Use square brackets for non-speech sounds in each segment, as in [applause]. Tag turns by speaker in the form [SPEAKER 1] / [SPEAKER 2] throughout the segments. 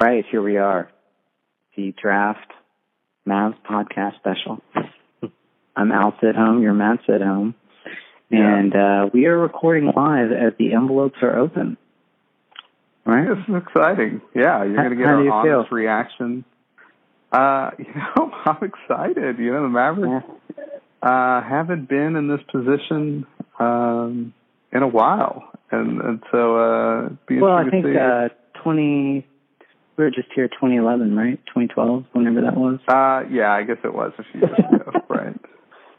[SPEAKER 1] Right, here we are. The draft Mavs podcast special. [laughs] I'm Al at home, you're Matt's at home.
[SPEAKER 2] Yeah.
[SPEAKER 1] And uh, we are recording live as the envelopes are open. Right?
[SPEAKER 2] This is exciting. Yeah, you're going to get
[SPEAKER 1] how do you
[SPEAKER 2] our honest
[SPEAKER 1] feel?
[SPEAKER 2] reaction. Uh, [laughs] you know, I'm excited. You know, the Mavericks uh, haven't been in this position um, in a while, and and so uh, be
[SPEAKER 1] Well, I think uh, 20, we were just here 2011, right? 2012, whenever that was.
[SPEAKER 2] Uh, yeah, I guess it was a few years ago, [laughs] right?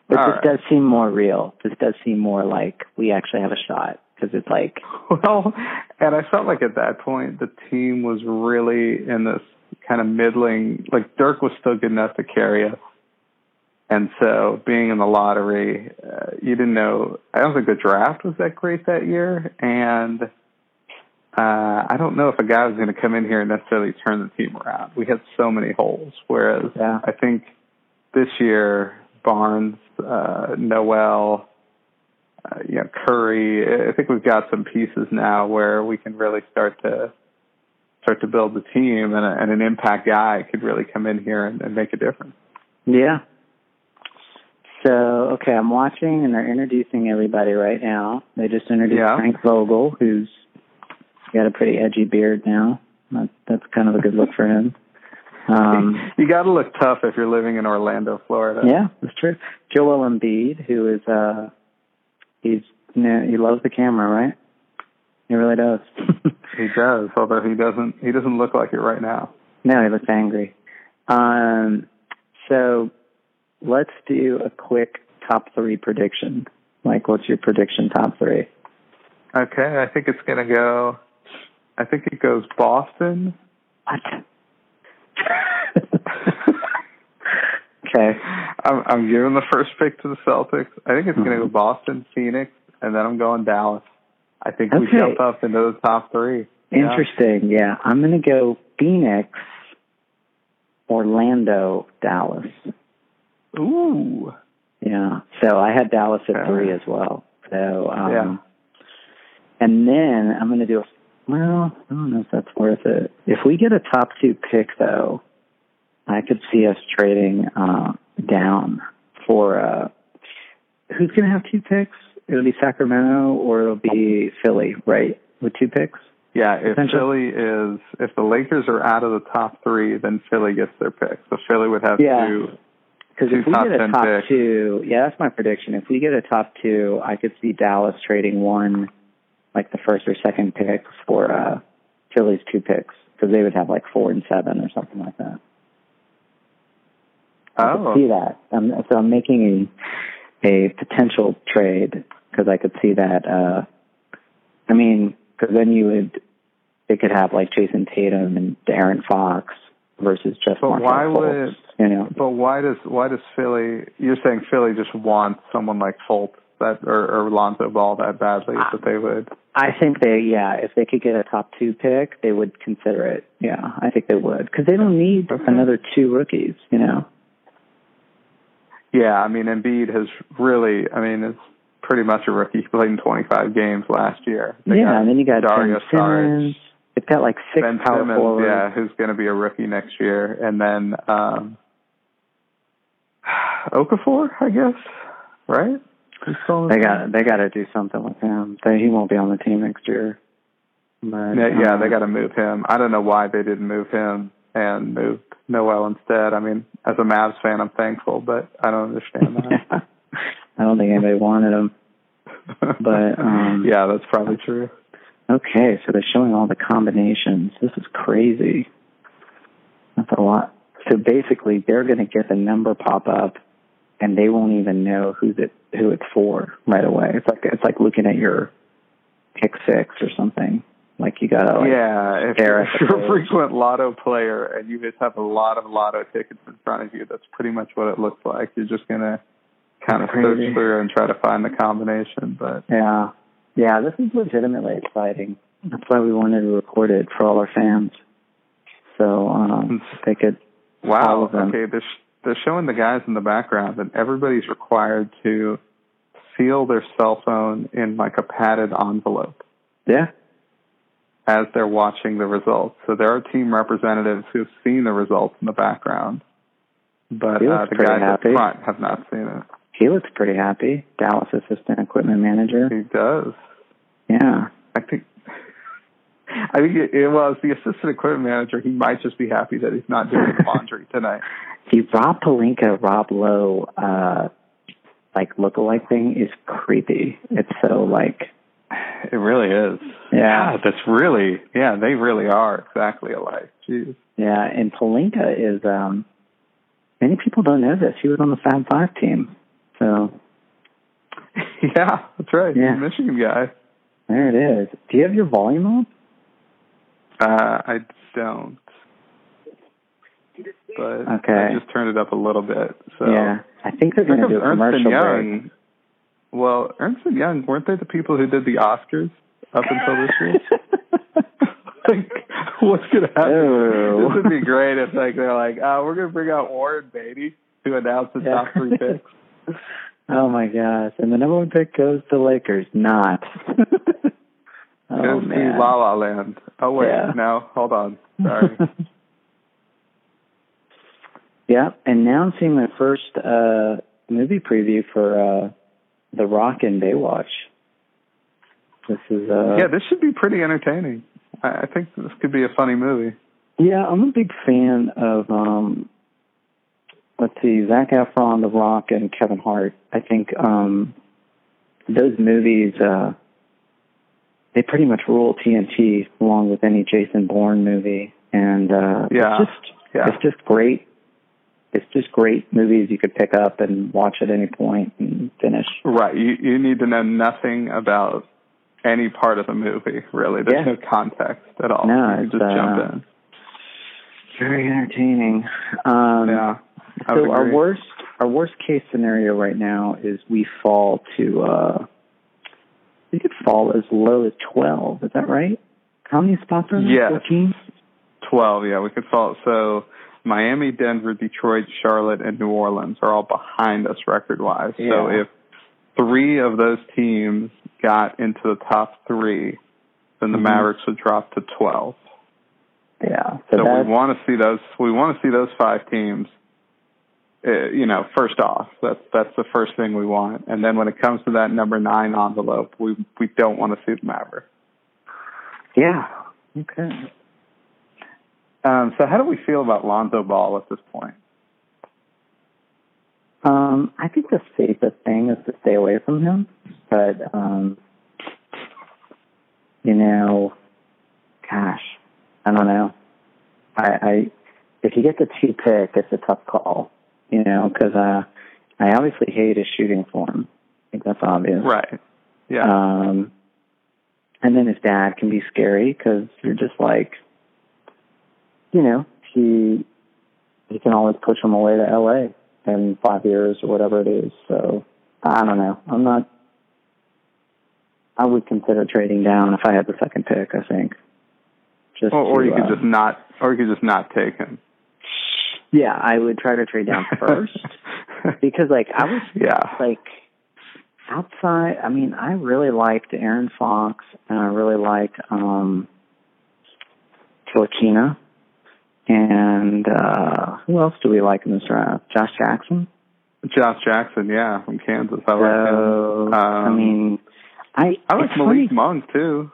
[SPEAKER 1] But
[SPEAKER 2] All
[SPEAKER 1] this
[SPEAKER 2] right.
[SPEAKER 1] does seem more real. This does seem more like we actually have a shot because it's like, [laughs]
[SPEAKER 2] Well, and I felt like at that point the team was really in this kind of middling. Like Dirk was still good enough to carry us, and so being in the lottery, uh, you didn't know. I don't think the draft was that great that year, and uh, I don't know if a guy was going to come in here and necessarily turn the team around. We had so many holes, whereas
[SPEAKER 1] Yeah.
[SPEAKER 2] I think this year Barnes, uh, Noel, uh, you know, Curry. I think we've got some pieces now where we can really start to start to build the team, and, a, and an impact guy could really come in here and, and make a difference.
[SPEAKER 1] yeah. So, okay, I'm watching and they're introducing everybody right now. They just introduced
[SPEAKER 2] Yeah.
[SPEAKER 1] Frank Vogel, who's got a pretty edgy beard now. That, that's kind of a good look for him. Um,
[SPEAKER 2] you got to look tough if you're living in Orlando, Florida.
[SPEAKER 1] yeah, that's true. Joel Embiid, who is, uh, he's, you know, he loves the camera, right? He really does. [laughs]
[SPEAKER 2] he does. Although he doesn't, he doesn't look like it right now.
[SPEAKER 1] No, he looks angry. Um, so let's do a quick top three prediction. Like, what's your prediction top three?
[SPEAKER 2] Okay, I think it's gonna go. I think it goes Boston.
[SPEAKER 1] What? [laughs] okay.
[SPEAKER 2] I'm, I'm giving the first pick to the Celtics. I think it's gonna go
[SPEAKER 1] Mhm.
[SPEAKER 2] Boston, Phoenix, and then I'm going Dallas. I think we jump up into the top three. Yeah.
[SPEAKER 1] Interesting. Yeah. I'm going to go Phoenix, Orlando, Dallas.
[SPEAKER 2] Ooh.
[SPEAKER 1] Yeah. So I had Dallas at
[SPEAKER 2] Okay.
[SPEAKER 1] three as well. So, um,
[SPEAKER 2] Yeah.
[SPEAKER 1] and then I'm going to do a, well, I don't know if that's worth it. If we get a top two pick though, I could see us trading, uh, down for, uh, who's going to have two picks? It'll be Sacramento or it'll be Philly, right? With two picks?
[SPEAKER 2] Yeah, if Philly is if the Lakers are out of the top three, then Philly gets their pick. So Philly would have
[SPEAKER 1] Yeah.
[SPEAKER 2] two.
[SPEAKER 1] Because if we get a top
[SPEAKER 2] picks.
[SPEAKER 1] two, yeah, that's my prediction. If we get a top two, I could see Dallas trading one, like the first or second picks for uh Philly's two picks, because they would have like four and seven or something like that. I
[SPEAKER 2] Oh,
[SPEAKER 1] could see that. Um, so I'm making a a potential trade because I could see that. uh I mean, because then you would they could have like Jayson Tatum and De'Aaron Fox versus just
[SPEAKER 2] But
[SPEAKER 1] Markelle
[SPEAKER 2] why
[SPEAKER 1] Fultz,
[SPEAKER 2] would-
[SPEAKER 1] you know?
[SPEAKER 2] but why does why does Philly? You're saying Philly just wants someone like Fultz that or, or Lonzo Ball that badly that they would.
[SPEAKER 1] I think they, yeah, if they could get a top two pick, they would consider it. Yeah, I think they would because they don't need
[SPEAKER 2] Okay.
[SPEAKER 1] another two rookies. You know.
[SPEAKER 2] Yeah, I mean Embiid has really. I mean, it's pretty much a rookie. He played in 25 games last year. They
[SPEAKER 1] yeah, and then you got
[SPEAKER 2] Dario
[SPEAKER 1] Simmons. They've got like six
[SPEAKER 2] Ben
[SPEAKER 1] power
[SPEAKER 2] Simmons,
[SPEAKER 1] forwards.
[SPEAKER 2] yeah, who's going to be a rookie next year, and then um [sighs] Okafor, I guess, right? He's still in the
[SPEAKER 1] They got they got to do something with him. They, he won't be on the team next year. But,
[SPEAKER 2] Yeah, yeah,
[SPEAKER 1] um,
[SPEAKER 2] they got to move him. I don't know why they didn't move him and moved Noel instead. I mean, as a Mavs fan, I'm thankful, but I don't understand that. [laughs]
[SPEAKER 1] I don't think anybody wanted him. But, [laughs] um,
[SPEAKER 2] yeah, that's probably true.
[SPEAKER 1] Okay, so they're showing all the combinations. This is crazy. That's a lot. So basically, they're going to get the number pop up, and they won't even know who's it who it's for right away. It's like it's like looking at your pick six or something. Like you gotta like
[SPEAKER 2] yeah, if,
[SPEAKER 1] at
[SPEAKER 2] you're a frequent lotto player and you just have a lot of lotto tickets in front of you, that's pretty much what it looks like. You're just gonna kind of search through and try to find the combination. But
[SPEAKER 1] yeah, yeah. This is legitimately exciting. That's why we wanted to record it for all our fans, so um, they could.
[SPEAKER 2] Wow, okay, sh- they're showing the guys in the background, and everybody's required to seal their cell phone in like a padded envelope.
[SPEAKER 1] Yeah,
[SPEAKER 2] as they're watching the results. So there are team representatives who've seen the results in the background, but uh, the guys happy. up front have not seen it.
[SPEAKER 1] He looks pretty happy. Dallas assistant equipment manager.
[SPEAKER 2] He does.
[SPEAKER 1] Yeah.
[SPEAKER 2] I think. I think it, it was the assistant equipment manager. He might just be happy that he's not doing laundry tonight. [laughs]
[SPEAKER 1] The Rob Pelinka, Rob Lowe, uh, like lookalike thing is creepy. It's so like
[SPEAKER 2] it really is.
[SPEAKER 1] Yeah,
[SPEAKER 2] that's really yeah. They really are exactly alike. Jeez.
[SPEAKER 1] Yeah, and Pelinka is. um Many people don't know this. He was on the Fab Five team. So. [laughs]
[SPEAKER 2] yeah, that's right.
[SPEAKER 1] Yeah.
[SPEAKER 2] Michigan guy.
[SPEAKER 1] There it is. Do you have your volume up?
[SPEAKER 2] Uh, I don't. But
[SPEAKER 1] okay.
[SPEAKER 2] I just turned it up a little bit. So
[SPEAKER 1] yeah, I think they're going to do a commercial
[SPEAKER 2] Young,
[SPEAKER 1] break.
[SPEAKER 2] Well, Ernst and Young weren't they the people who did the Oscars up until this year? [laughs] like, what's gonna happen?
[SPEAKER 1] Ew.
[SPEAKER 2] This would be great if like they're like, oh, we're gonna bring out Warren Beatty to announce the
[SPEAKER 1] yeah.
[SPEAKER 2] top three picks. [laughs]
[SPEAKER 1] oh my gosh! And the number one pick goes to Lakers. Not. [laughs] oh man.
[SPEAKER 2] La La Land. Oh wait,
[SPEAKER 1] yeah.
[SPEAKER 2] no, hold on. Sorry. [laughs]
[SPEAKER 1] yeah, announcing the first uh movie preview for uh The Rock and Baywatch. This is uh
[SPEAKER 2] Yeah, this should be pretty entertaining. I, I think this could be a funny movie.
[SPEAKER 1] Yeah, I'm a big fan of um let's see, Zac Efron, The Rock and Kevin Hart. I think um those movies uh they pretty much rule TNT along with any Jason Bourne movie. And uh
[SPEAKER 2] yeah.
[SPEAKER 1] it's just
[SPEAKER 2] yeah.
[SPEAKER 1] it's just great it's just great movies you could pick up and watch at any point and finish.
[SPEAKER 2] Right. You you need to know nothing about any part of the movie, really. There's
[SPEAKER 1] yeah.
[SPEAKER 2] no context at all.
[SPEAKER 1] No,
[SPEAKER 2] you just
[SPEAKER 1] uh,
[SPEAKER 2] jump in.
[SPEAKER 1] Very entertaining. Um
[SPEAKER 2] yeah.
[SPEAKER 1] So our worst our worst case scenario right now is we fall to uh we could fall as low as twelve, is that right? How many spots are there?
[SPEAKER 2] Yes.
[SPEAKER 1] Fourteen?
[SPEAKER 2] Twelve, yeah, we could fall so Miami, Denver, Detroit, Charlotte, and New Orleans are all behind us record wise.
[SPEAKER 1] Yeah.
[SPEAKER 2] So if three of those teams got into the top three, then the
[SPEAKER 1] Mhm.
[SPEAKER 2] Mavericks would drop to twelve.
[SPEAKER 1] Yeah.
[SPEAKER 2] So,
[SPEAKER 1] So,
[SPEAKER 2] we want to see those. We want to see those five teams. Uh, you know, first off, that's that's the first thing we want. And then when it comes to that number nine envelope, we we don't want to see the Mavericks.
[SPEAKER 1] yeah. Okay.
[SPEAKER 2] Um, so how do we feel about Lonzo Ball at this point?
[SPEAKER 1] Um, I think the safest thing is to stay away from him. But um you know, gosh, I don't know. I, I if you get the two pick, it's a tough call. You know, because uh, I obviously hate his shooting form. I think that's obvious.
[SPEAKER 2] Right. Yeah.
[SPEAKER 1] Um, and then his dad can be scary because you're just like, you know, he he can always push him away to L.A. in five years or whatever it is. So I don't know. I'm not. I would consider trading down if I had the second pick. I think. Just
[SPEAKER 2] or, or
[SPEAKER 1] to,
[SPEAKER 2] you could
[SPEAKER 1] uh,
[SPEAKER 2] just not, or you could just not take him.
[SPEAKER 1] Yeah, I would try to trade down [laughs] first because, like, I was
[SPEAKER 2] yeah.
[SPEAKER 1] like outside. I mean, I really liked Aaron Fox and I really liked um Ntilikina. And uh who else do we like in this draft? Josh Jackson.
[SPEAKER 2] Josh Jackson, yeah, from Kansas. I
[SPEAKER 1] so,
[SPEAKER 2] like him. Um,
[SPEAKER 1] I mean, I
[SPEAKER 2] I like Malik
[SPEAKER 1] funny.
[SPEAKER 2] Monk too.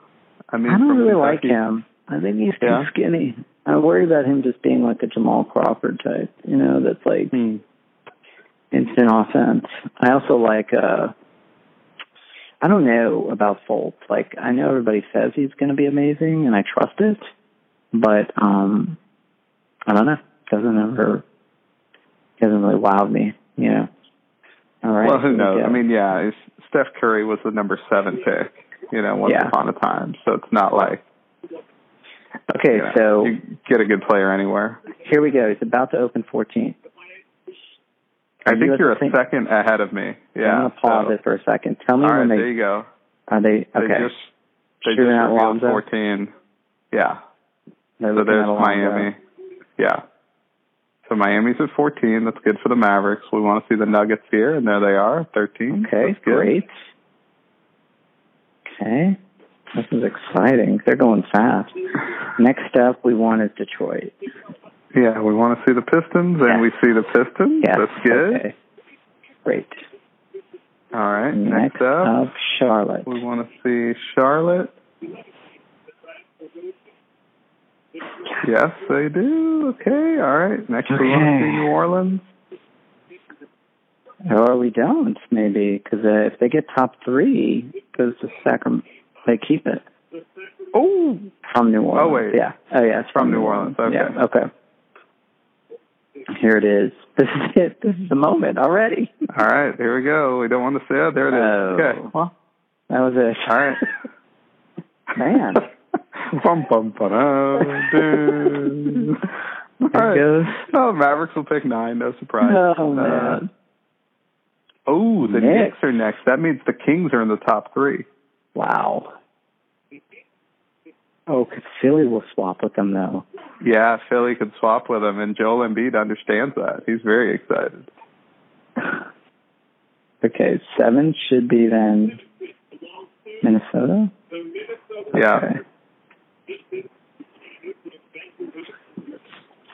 [SPEAKER 2] I mean,
[SPEAKER 1] I don't really like him. I think he's too
[SPEAKER 2] Yeah?
[SPEAKER 1] skinny. I worry about him just being like a Jamal Crawford type, you know, that's like
[SPEAKER 2] Hmm.
[SPEAKER 1] instant offense. I also like uh I don't know about Fultz. Like I know everybody says he's gonna be amazing and I trust it. But um I don't know. Doesn't ever doesn't really wow me, you know. All right.
[SPEAKER 2] Well, who
[SPEAKER 1] here we
[SPEAKER 2] knows? I mean, yeah, Steph Curry was the number seven pick, you know, once
[SPEAKER 1] Yeah.
[SPEAKER 2] upon a time. So it's not like
[SPEAKER 1] Okay,
[SPEAKER 2] know,
[SPEAKER 1] so
[SPEAKER 2] you get a good player anywhere.
[SPEAKER 1] here we go. It's about to open fourteen.
[SPEAKER 2] I
[SPEAKER 1] Are you
[SPEAKER 2] think you're a second ahead of me. Yeah.
[SPEAKER 1] I'm gonna pause
[SPEAKER 2] so,
[SPEAKER 1] it for a second. Tell me
[SPEAKER 2] all
[SPEAKER 1] when
[SPEAKER 2] right,
[SPEAKER 1] they
[SPEAKER 2] there you go.
[SPEAKER 1] are they
[SPEAKER 2] They
[SPEAKER 1] okay.
[SPEAKER 2] just they
[SPEAKER 1] Shooting
[SPEAKER 2] just
[SPEAKER 1] out
[SPEAKER 2] revealed
[SPEAKER 1] Lonzo?
[SPEAKER 2] 14. Yeah.
[SPEAKER 1] They're
[SPEAKER 2] So there's
[SPEAKER 1] at
[SPEAKER 2] Miami. Yeah. So Miami's at 14. That's good for the Mavericks. We want to see the Nuggets here, and there they are, 13.
[SPEAKER 1] Okay, great. Okay. This is exciting. They're going fast. Next up, we want is Detroit.
[SPEAKER 2] Yeah, we want to see the Pistons, and
[SPEAKER 1] Yes.
[SPEAKER 2] we see the Pistons.
[SPEAKER 1] Yes.
[SPEAKER 2] That's good.
[SPEAKER 1] Okay. Great.
[SPEAKER 2] All right.
[SPEAKER 1] Next,
[SPEAKER 2] Next, up,
[SPEAKER 1] up, Charlotte.
[SPEAKER 2] we want to see Charlotte. Yes, they do. Okay. All right. Next, we want to see New Orleans.
[SPEAKER 1] Or we don't, maybe, because uh, if they get top three, it goes to Sacramento. They keep it
[SPEAKER 2] Oh,
[SPEAKER 1] from New Orleans.
[SPEAKER 2] wait.
[SPEAKER 1] Yeah. Oh, yeah. It's
[SPEAKER 2] From New Orleans, okay.
[SPEAKER 1] Yeah. Okay. Here it is. [laughs] This is it. This is the moment already.
[SPEAKER 2] all right. Here we go. We don't want to say it. There it is.
[SPEAKER 1] Oh.
[SPEAKER 2] Okay. Well,
[SPEAKER 1] That was it.
[SPEAKER 2] all right. [laughs]
[SPEAKER 1] Man. [laughs]
[SPEAKER 2] bum, bum, ba-dum, dun. Right.
[SPEAKER 1] goes.
[SPEAKER 2] Oh, Mavericks will pick nine. No surprise.
[SPEAKER 1] Oh,
[SPEAKER 2] Uh,
[SPEAKER 1] man.
[SPEAKER 2] oh, the
[SPEAKER 1] Knicks.
[SPEAKER 2] Knicks are next. That means the Kings are in the top three.
[SPEAKER 1] Wow. Oh, 'cause Philly will swap with them, though.
[SPEAKER 2] Yeah, Philly could swap with them, and Joel Embiid understands that. He's very excited. [sighs]
[SPEAKER 1] Okay, seven should be then Minnesota.
[SPEAKER 2] Yeah.
[SPEAKER 1] Okay.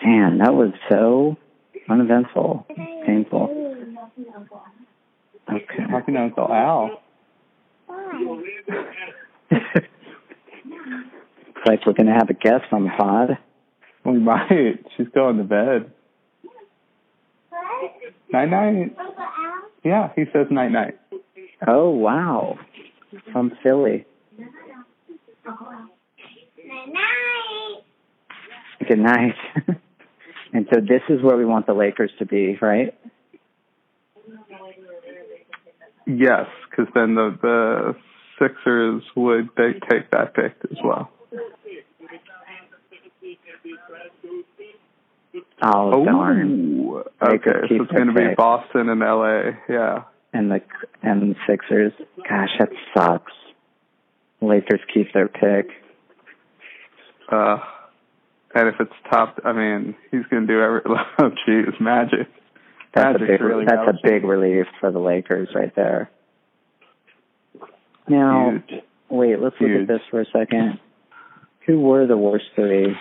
[SPEAKER 1] Man, that was so uneventful, painful. Okay.
[SPEAKER 2] Talking to Uncle Al.
[SPEAKER 1] It's like we're gonna have a guest on the pod.
[SPEAKER 2] We might. She's going to bed. Night night. Yeah, he says night night.
[SPEAKER 1] Oh wow, from Philly. Night night. Good night. [laughs] and so this is where we want the Lakers to be, right?
[SPEAKER 2] Yes, because then the the Sixers would they take that pick as well.
[SPEAKER 1] Oh, darn.
[SPEAKER 2] Ooh. Okay, so it's going to be. Boston and LA. Yeah.
[SPEAKER 1] And the and the Sixers. Gosh, that sucks. Lakers keep their pick.
[SPEAKER 2] Uh, and if it's top, I mean, he's going to do every. [laughs] Oh, jeez, magic.
[SPEAKER 1] That's a big
[SPEAKER 2] really
[SPEAKER 1] that's a big relief for the Lakers right there. Now,
[SPEAKER 2] Huge.
[SPEAKER 1] wait, let's look at this for a second. Who were the worst three?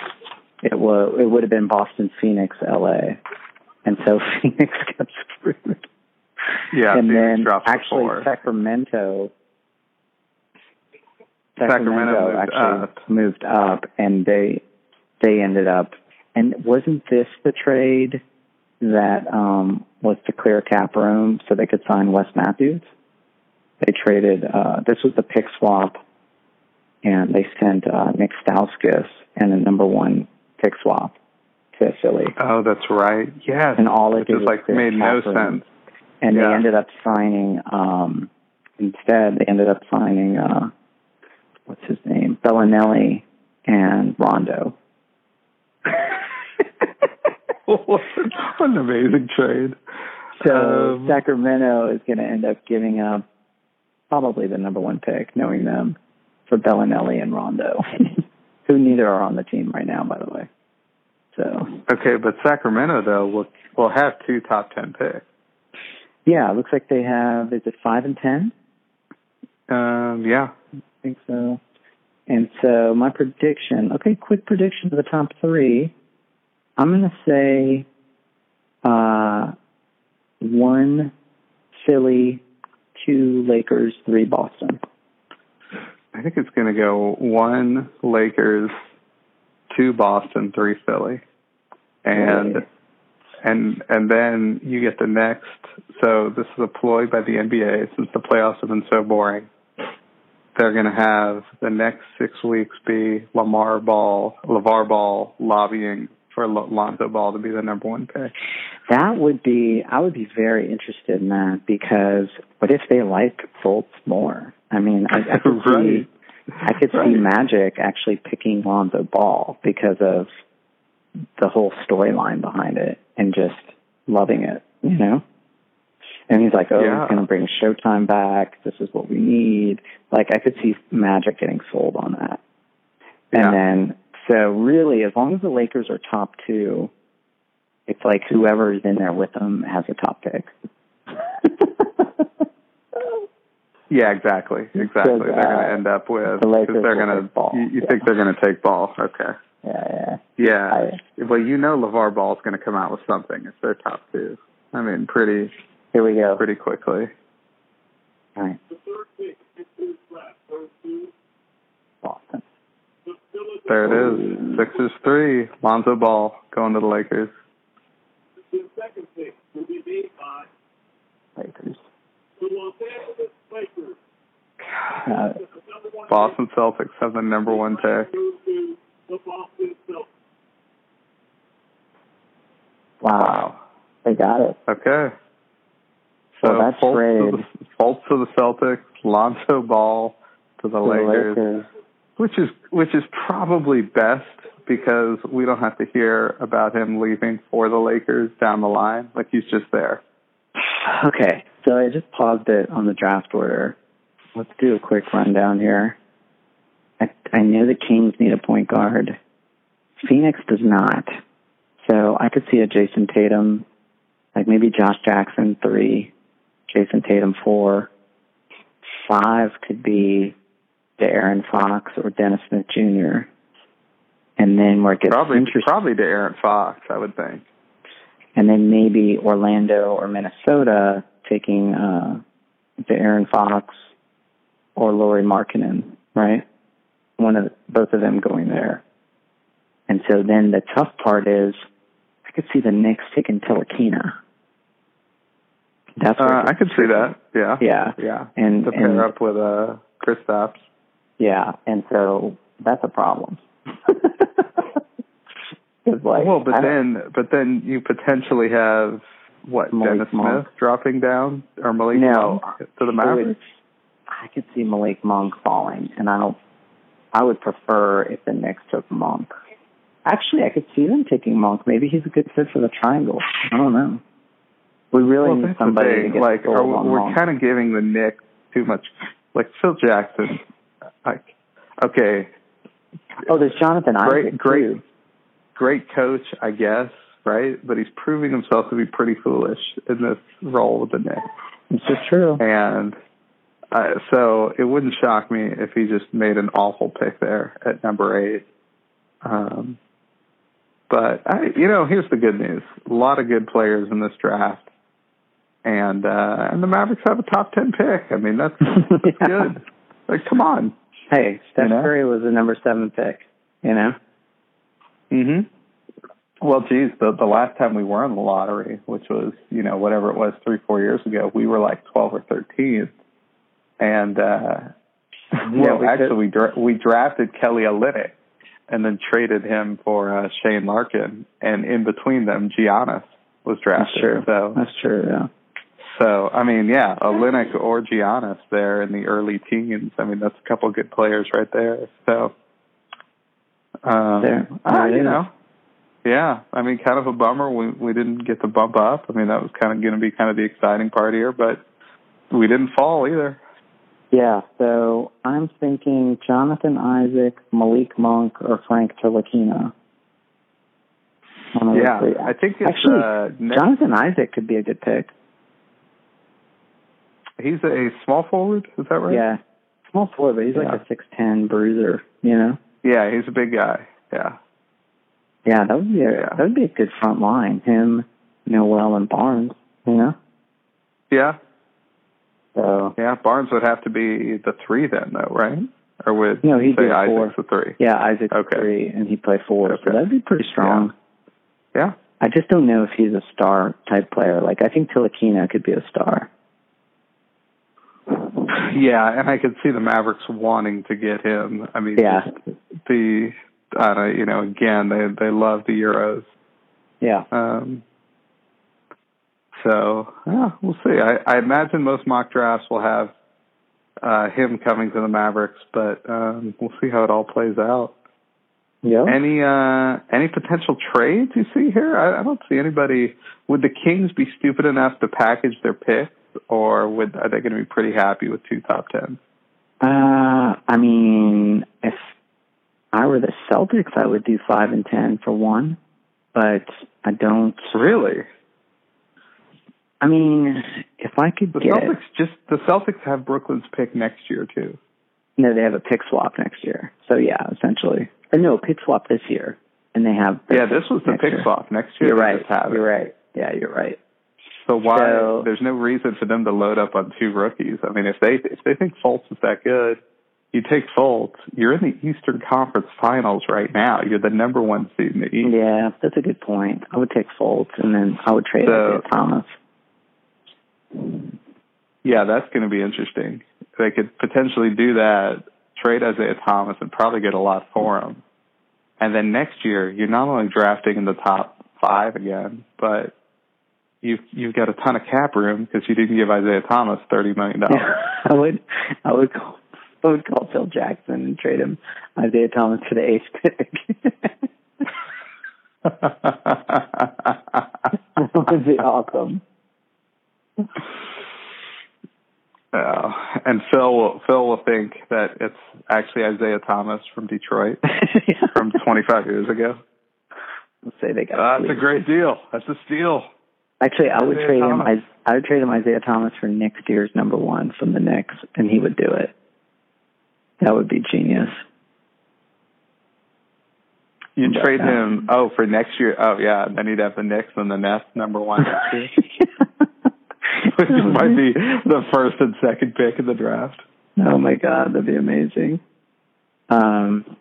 [SPEAKER 1] It was it would have been Boston, Phoenix, LA. And so [laughs] Phoenix got screwed.
[SPEAKER 2] Yeah,
[SPEAKER 1] and
[SPEAKER 2] Phoenix
[SPEAKER 1] then actually
[SPEAKER 2] four.
[SPEAKER 1] Sacramento
[SPEAKER 2] Sacramento moved
[SPEAKER 1] actually
[SPEAKER 2] up.
[SPEAKER 1] moved up and they they ended up and wasn't this the trade that um was to clear cap room so they could sign Wes Matthews? They traded uh this was the pick swap and they sent uh Nick Stauskas and a number one pick swap to Philly.
[SPEAKER 2] Oh, that's right. Yes.
[SPEAKER 1] And all it did
[SPEAKER 2] is like made no sense.
[SPEAKER 1] and
[SPEAKER 2] Yeah.
[SPEAKER 1] they ended up signing um instead they ended up signing uh what's his name belinelli and rondo [laughs]
[SPEAKER 2] what an amazing trade.
[SPEAKER 1] so
[SPEAKER 2] Um,
[SPEAKER 1] sacramento is going to end up giving up probably the number one pick knowing them for belinelli and rondo [laughs] who neither are on the team right now by the way so
[SPEAKER 2] Okay, but Sacramento though will will have two top ten picks.
[SPEAKER 1] yeah it looks like they have is it five and ten
[SPEAKER 2] Um, yeah.
[SPEAKER 1] I think so. And so my prediction, okay, quick prediction for the top three. I'm going to say uh, one Philly, two Lakers, three Boston.
[SPEAKER 2] I think it's going to go one Lakers, two Boston, three Philly, and and and then you get the next. So this is a ploy by the NBA since the playoffs have been so boring. They're going to have the next six weeks be Lamar Ball, LaVar Ball lobbying for Lonzo Ball to be the number one pick.
[SPEAKER 1] That would be, I would be very interested in that because what if they like Fultz more? I mean, I, I could [laughs] see, I could see Magic actually picking Lonzo Ball because of the whole storyline behind it and just loving it, you know? And he's like, oh,
[SPEAKER 2] Yeah.
[SPEAKER 1] he's going to bring Showtime back. This is what we need. Like, I could see Magic getting sold on that. And
[SPEAKER 2] Yeah.
[SPEAKER 1] then, so really, as long as the Lakers are top two, it's like whoever is in there with them has a top pick. [laughs]
[SPEAKER 2] Yeah, exactly, exactly. They're going to end up with
[SPEAKER 1] the Lakers
[SPEAKER 2] they're going
[SPEAKER 1] take ball.
[SPEAKER 2] to. You, you
[SPEAKER 1] Yeah.
[SPEAKER 2] think they're going to take ball? Okay.
[SPEAKER 1] Yeah, yeah.
[SPEAKER 2] Yeah.
[SPEAKER 1] I-
[SPEAKER 2] well, you know, LaVar Ball's going to come out with something if they're top two. I mean, pretty
[SPEAKER 1] Here we go.
[SPEAKER 2] pretty quickly.
[SPEAKER 1] All right. Boston.
[SPEAKER 2] There it is. Sixers three. Lonzo Ball going to the Lakers.
[SPEAKER 1] Lakers. Uh,
[SPEAKER 2] Boston Celtics have the number one pick.
[SPEAKER 1] wow. They got it.
[SPEAKER 2] Okay. So
[SPEAKER 1] Well, that
[SPEAKER 2] Fultz,
[SPEAKER 1] trade-
[SPEAKER 2] to the, Fultz to the Celtics, Lonzo Ball to the
[SPEAKER 1] To the
[SPEAKER 2] Lakers,
[SPEAKER 1] Lakers.
[SPEAKER 2] which is which is probably best because we don't have to hear about him leaving for the Lakers down the line. Like he's just there.
[SPEAKER 1] Okay, so I just paused it on the draft order. Let's do a quick rundown here. I, I know the Kings need a point guard. Phoenix does not. So I could see a Jayson Tatum, like maybe Josh Jackson three, Jayson Tatum four. Five could be Aaron Fox or Dennis Smith Jr. And then where it gets
[SPEAKER 2] Probably
[SPEAKER 1] interesting.
[SPEAKER 2] probably to Aaron Fox, I would think.
[SPEAKER 1] and then maybe Orlando or Minnesota taking uh Aaron Fox or Lauri Markkanen, right? One of both of them going there. And so then the tough part is I could see the Knicks taking Ntilikina. That's
[SPEAKER 2] Uh, I could see that. Yeah.
[SPEAKER 1] Yeah.
[SPEAKER 2] Yeah.
[SPEAKER 1] And
[SPEAKER 2] To
[SPEAKER 1] and
[SPEAKER 2] pair up with uh Kristaps.
[SPEAKER 1] Yeah, and so that's a problem. [laughs] like,
[SPEAKER 2] well, but then but then you potentially have what
[SPEAKER 1] Malik
[SPEAKER 2] Dennis
[SPEAKER 1] Monk.
[SPEAKER 2] Smith dropping down or Malik
[SPEAKER 1] No.
[SPEAKER 2] Monk to the
[SPEAKER 1] would-
[SPEAKER 2] Mavericks.
[SPEAKER 1] I could see Malik Monk falling, and I don't. I would prefer if the Knicks took Monk. Actually, I could see them taking Monk. Maybe he's a good fit for the triangle. I don't know. We really
[SPEAKER 2] well,
[SPEAKER 1] need somebody to get
[SPEAKER 2] like are we're kind of giving the Knicks too much. Like Phil Jackson. Okay,
[SPEAKER 1] oh, there's Jonathan
[SPEAKER 2] great,
[SPEAKER 1] Isaac
[SPEAKER 2] great,
[SPEAKER 1] too.
[SPEAKER 2] great coach, I guess, right? But he's proving himself to be pretty foolish in this role with the Knicks.
[SPEAKER 1] It's just true.
[SPEAKER 2] And uh, so it wouldn't shock me if he just made an awful pick there at number eight. Um, but I, you know, here's the good news: a lot of good players in this draft, and uh, and the Mavericks have a top ten pick. I mean, that's, that's [laughs]
[SPEAKER 1] Yeah.
[SPEAKER 2] good. Like, come on.
[SPEAKER 1] Hey, Steph
[SPEAKER 2] You know?
[SPEAKER 1] Curry was the number seven pick. You know.
[SPEAKER 2] hmm Well, geez, the the last time we were in the lottery, which was you know whatever it was three four years ago, we were like twelve or thirteen, and uh, well,
[SPEAKER 1] we
[SPEAKER 2] actually
[SPEAKER 1] could-
[SPEAKER 2] we dra- we drafted Kelly Olynyk, and then traded him for uh, Shane Larkin, and in between them, Giannis was drafted.
[SPEAKER 1] That's true.
[SPEAKER 2] So
[SPEAKER 1] That's true. Yeah.
[SPEAKER 2] So I mean, yeah, Olynyk or Giannis there in the early teens. I mean, that's a couple good players right there. So, um,
[SPEAKER 1] There.
[SPEAKER 2] you
[SPEAKER 1] is.
[SPEAKER 2] know, yeah. I mean, kind of a bummer we we didn't get to bump up. I mean, that was kind of going to be kind of the exciting part here, but we didn't fall either.
[SPEAKER 1] Yeah, so I'm thinking Jonathan Isaac, Malik Monk, or Frank Ntilikina. One of those
[SPEAKER 2] Yeah. I think it's
[SPEAKER 1] Actually,
[SPEAKER 2] uh,
[SPEAKER 1] Jonathan Isaac could be a good pick.
[SPEAKER 2] He's a small forward. Is that right?
[SPEAKER 1] Yeah, small forward, but he's
[SPEAKER 2] Yeah.
[SPEAKER 1] like a six ten bruiser. You know.
[SPEAKER 2] Yeah, he's a big guy. Yeah.
[SPEAKER 1] Yeah, that would be a
[SPEAKER 2] Yeah.
[SPEAKER 1] that would be a good front line. Him, Noel, and Barnes. You know.
[SPEAKER 2] Yeah,
[SPEAKER 1] So
[SPEAKER 2] yeah. Barnes would have to be the three then, though, right? Hmm? Or would
[SPEAKER 1] No, he'd
[SPEAKER 2] say
[SPEAKER 1] be a four.
[SPEAKER 2] Isaac's the three?
[SPEAKER 1] yeah, Isaac
[SPEAKER 2] Okay.
[SPEAKER 1] three, and he play four.
[SPEAKER 2] Okay.
[SPEAKER 1] So that'd be pretty strong.
[SPEAKER 2] Yeah.
[SPEAKER 1] I just don't know if he's a star type player. Like I think Ntilikina could be a star. [laughs]
[SPEAKER 2] Yeah, and I could see the Mavericks wanting to get him. I mean,
[SPEAKER 1] Yeah.
[SPEAKER 2] the don't, you know, again, they they love the Euros.
[SPEAKER 1] Yeah.
[SPEAKER 2] Um, so yeah, we'll see. I, I imagine most mock drafts will have uh, him coming to the Mavericks, but um, we'll see how it all plays out.
[SPEAKER 1] Yeah.
[SPEAKER 2] Any uh, any potential trades you see here? I, I don't see anybody. Would the Kings be stupid enough to package their picks, or would are they going to be pretty happy with two top tens?
[SPEAKER 1] Uh, I mean, if I were the Celtics, I would do five and ten for one, but I don't.
[SPEAKER 2] Really?
[SPEAKER 1] I mean, if I could
[SPEAKER 2] the
[SPEAKER 1] get
[SPEAKER 2] Celtics just the Celtics have Brooklyn's pick next year too.
[SPEAKER 1] no, they have a pick swap next year. So yeah, essentially, or no, pick swap this year, and they have
[SPEAKER 2] Yeah, this was the pick
[SPEAKER 1] year.
[SPEAKER 2] swap. Next year
[SPEAKER 1] You're right.
[SPEAKER 2] just have it.
[SPEAKER 1] You're right. Yeah, you're right.
[SPEAKER 2] So why?
[SPEAKER 1] So-
[SPEAKER 2] there's no reason for them to load up on two rookies. I mean, if they if they think Fultz is that good, you take Fultz. You're in the Eastern Conference Finals right now. You're the number one seed in the East.
[SPEAKER 1] Yeah, that's a good point. I would take Fultz, and then I would trade
[SPEAKER 2] So-
[SPEAKER 1] Isaiah Thomas.
[SPEAKER 2] Yeah, that's going to be interesting. They could potentially do that, trade Isaiah Thomas, and probably get a lot for him. And then next year, you're not only drafting in the top five again, but you've you've got a ton of cap room because you didn't give Isaiah Thomas thirty million dollars.
[SPEAKER 1] I would, I would call, I would call Phil Jackson and trade him Isaiah Thomas for the eighth pick. [laughs] that would be awesome.
[SPEAKER 2] Oh, and Phil will Phil will think that it's actually Isaiah Thomas from Detroit [laughs] from 25 years ago.
[SPEAKER 1] Let's say they got.
[SPEAKER 2] Uh, that's a great deal. That's a steal.
[SPEAKER 1] Actually, I would
[SPEAKER 2] Isaiah
[SPEAKER 1] trade him. I, I would trade him Isaiah Thomas for next year's number one from the Knicks, and he would do it. That would be genius.
[SPEAKER 2] You
[SPEAKER 1] Yeah.
[SPEAKER 2] trade him. Oh, for next year. Oh, yeah. Then he'd have the Knicks and the Nets number one next [laughs] year, which might be the first and second pick in the draft.
[SPEAKER 1] Oh my god, that'd be amazing. Um,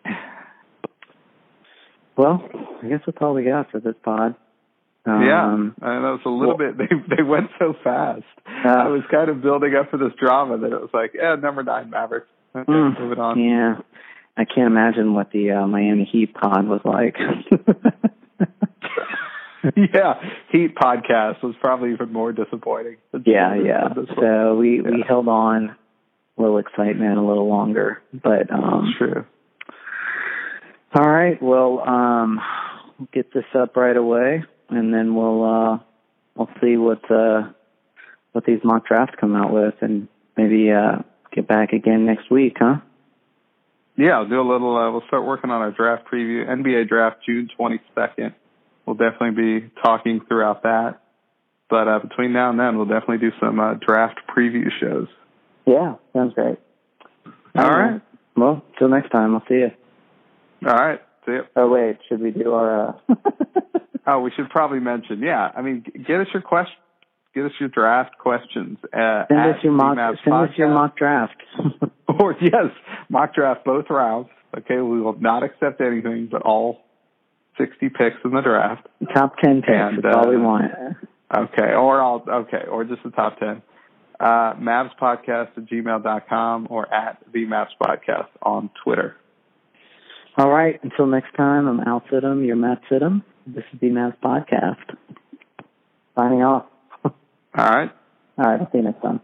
[SPEAKER 1] well, I guess that's all we got for this pod. Um,
[SPEAKER 2] yeah, and that was a little
[SPEAKER 1] well-
[SPEAKER 2] bit. [laughs] They they went so fast. I was kind of building up for this drama that it was like, yeah, number nine Mavericks. Okay,
[SPEAKER 1] Mm,
[SPEAKER 2] moving on.
[SPEAKER 1] Yeah, I can't imagine what the uh, Miami Heat pod was like. [laughs]
[SPEAKER 2] yeah, Heat podcast was probably even more disappointing.
[SPEAKER 1] yeah, yeah. So we we
[SPEAKER 2] Yeah.
[SPEAKER 1] held on, a little excitement, a little longer, but um,
[SPEAKER 2] That's true.
[SPEAKER 1] All right. Well, um, we'll get this up right away, and then we'll uh, we'll see what uh, what these mock drafts come out with, and maybe uh, get back again next week, huh?
[SPEAKER 2] Yeah, I'll do a little. Uh, we'll start working on our draft preview. NBA draft June twenty second. We'll definitely be talking throughout that. But uh, between now and then, we'll definitely do some uh, draft preview shows.
[SPEAKER 1] Yeah, sounds great.
[SPEAKER 2] All right.
[SPEAKER 1] Well, till next time. I'll see you.
[SPEAKER 2] All right. Ya.
[SPEAKER 1] Oh wait, should we do our? Uh... [laughs]
[SPEAKER 2] Oh, we should probably mention. Yeah, I mean, get us your question. Get us your draft questions. Uh,
[SPEAKER 1] send us your mock. Send us your mock draft. [laughs]
[SPEAKER 2] Or yes, mock draft both rounds. Okay, we will not accept anything but all sixty picks in the draft.
[SPEAKER 1] Top ten picks.
[SPEAKER 2] And,
[SPEAKER 1] That's all we
[SPEAKER 2] uh,
[SPEAKER 1] want.
[SPEAKER 2] Okay, or I'll okay, or just the top ten. Uh, Mavs podcast at gmail.com or at the Mavs podcast on Twitter.
[SPEAKER 1] All right. Until next time, I'm Al Sidham. You're Matt Sidham. This is the Mavs podcast. Signing off.
[SPEAKER 2] All right.
[SPEAKER 1] All right. I'll see you next time.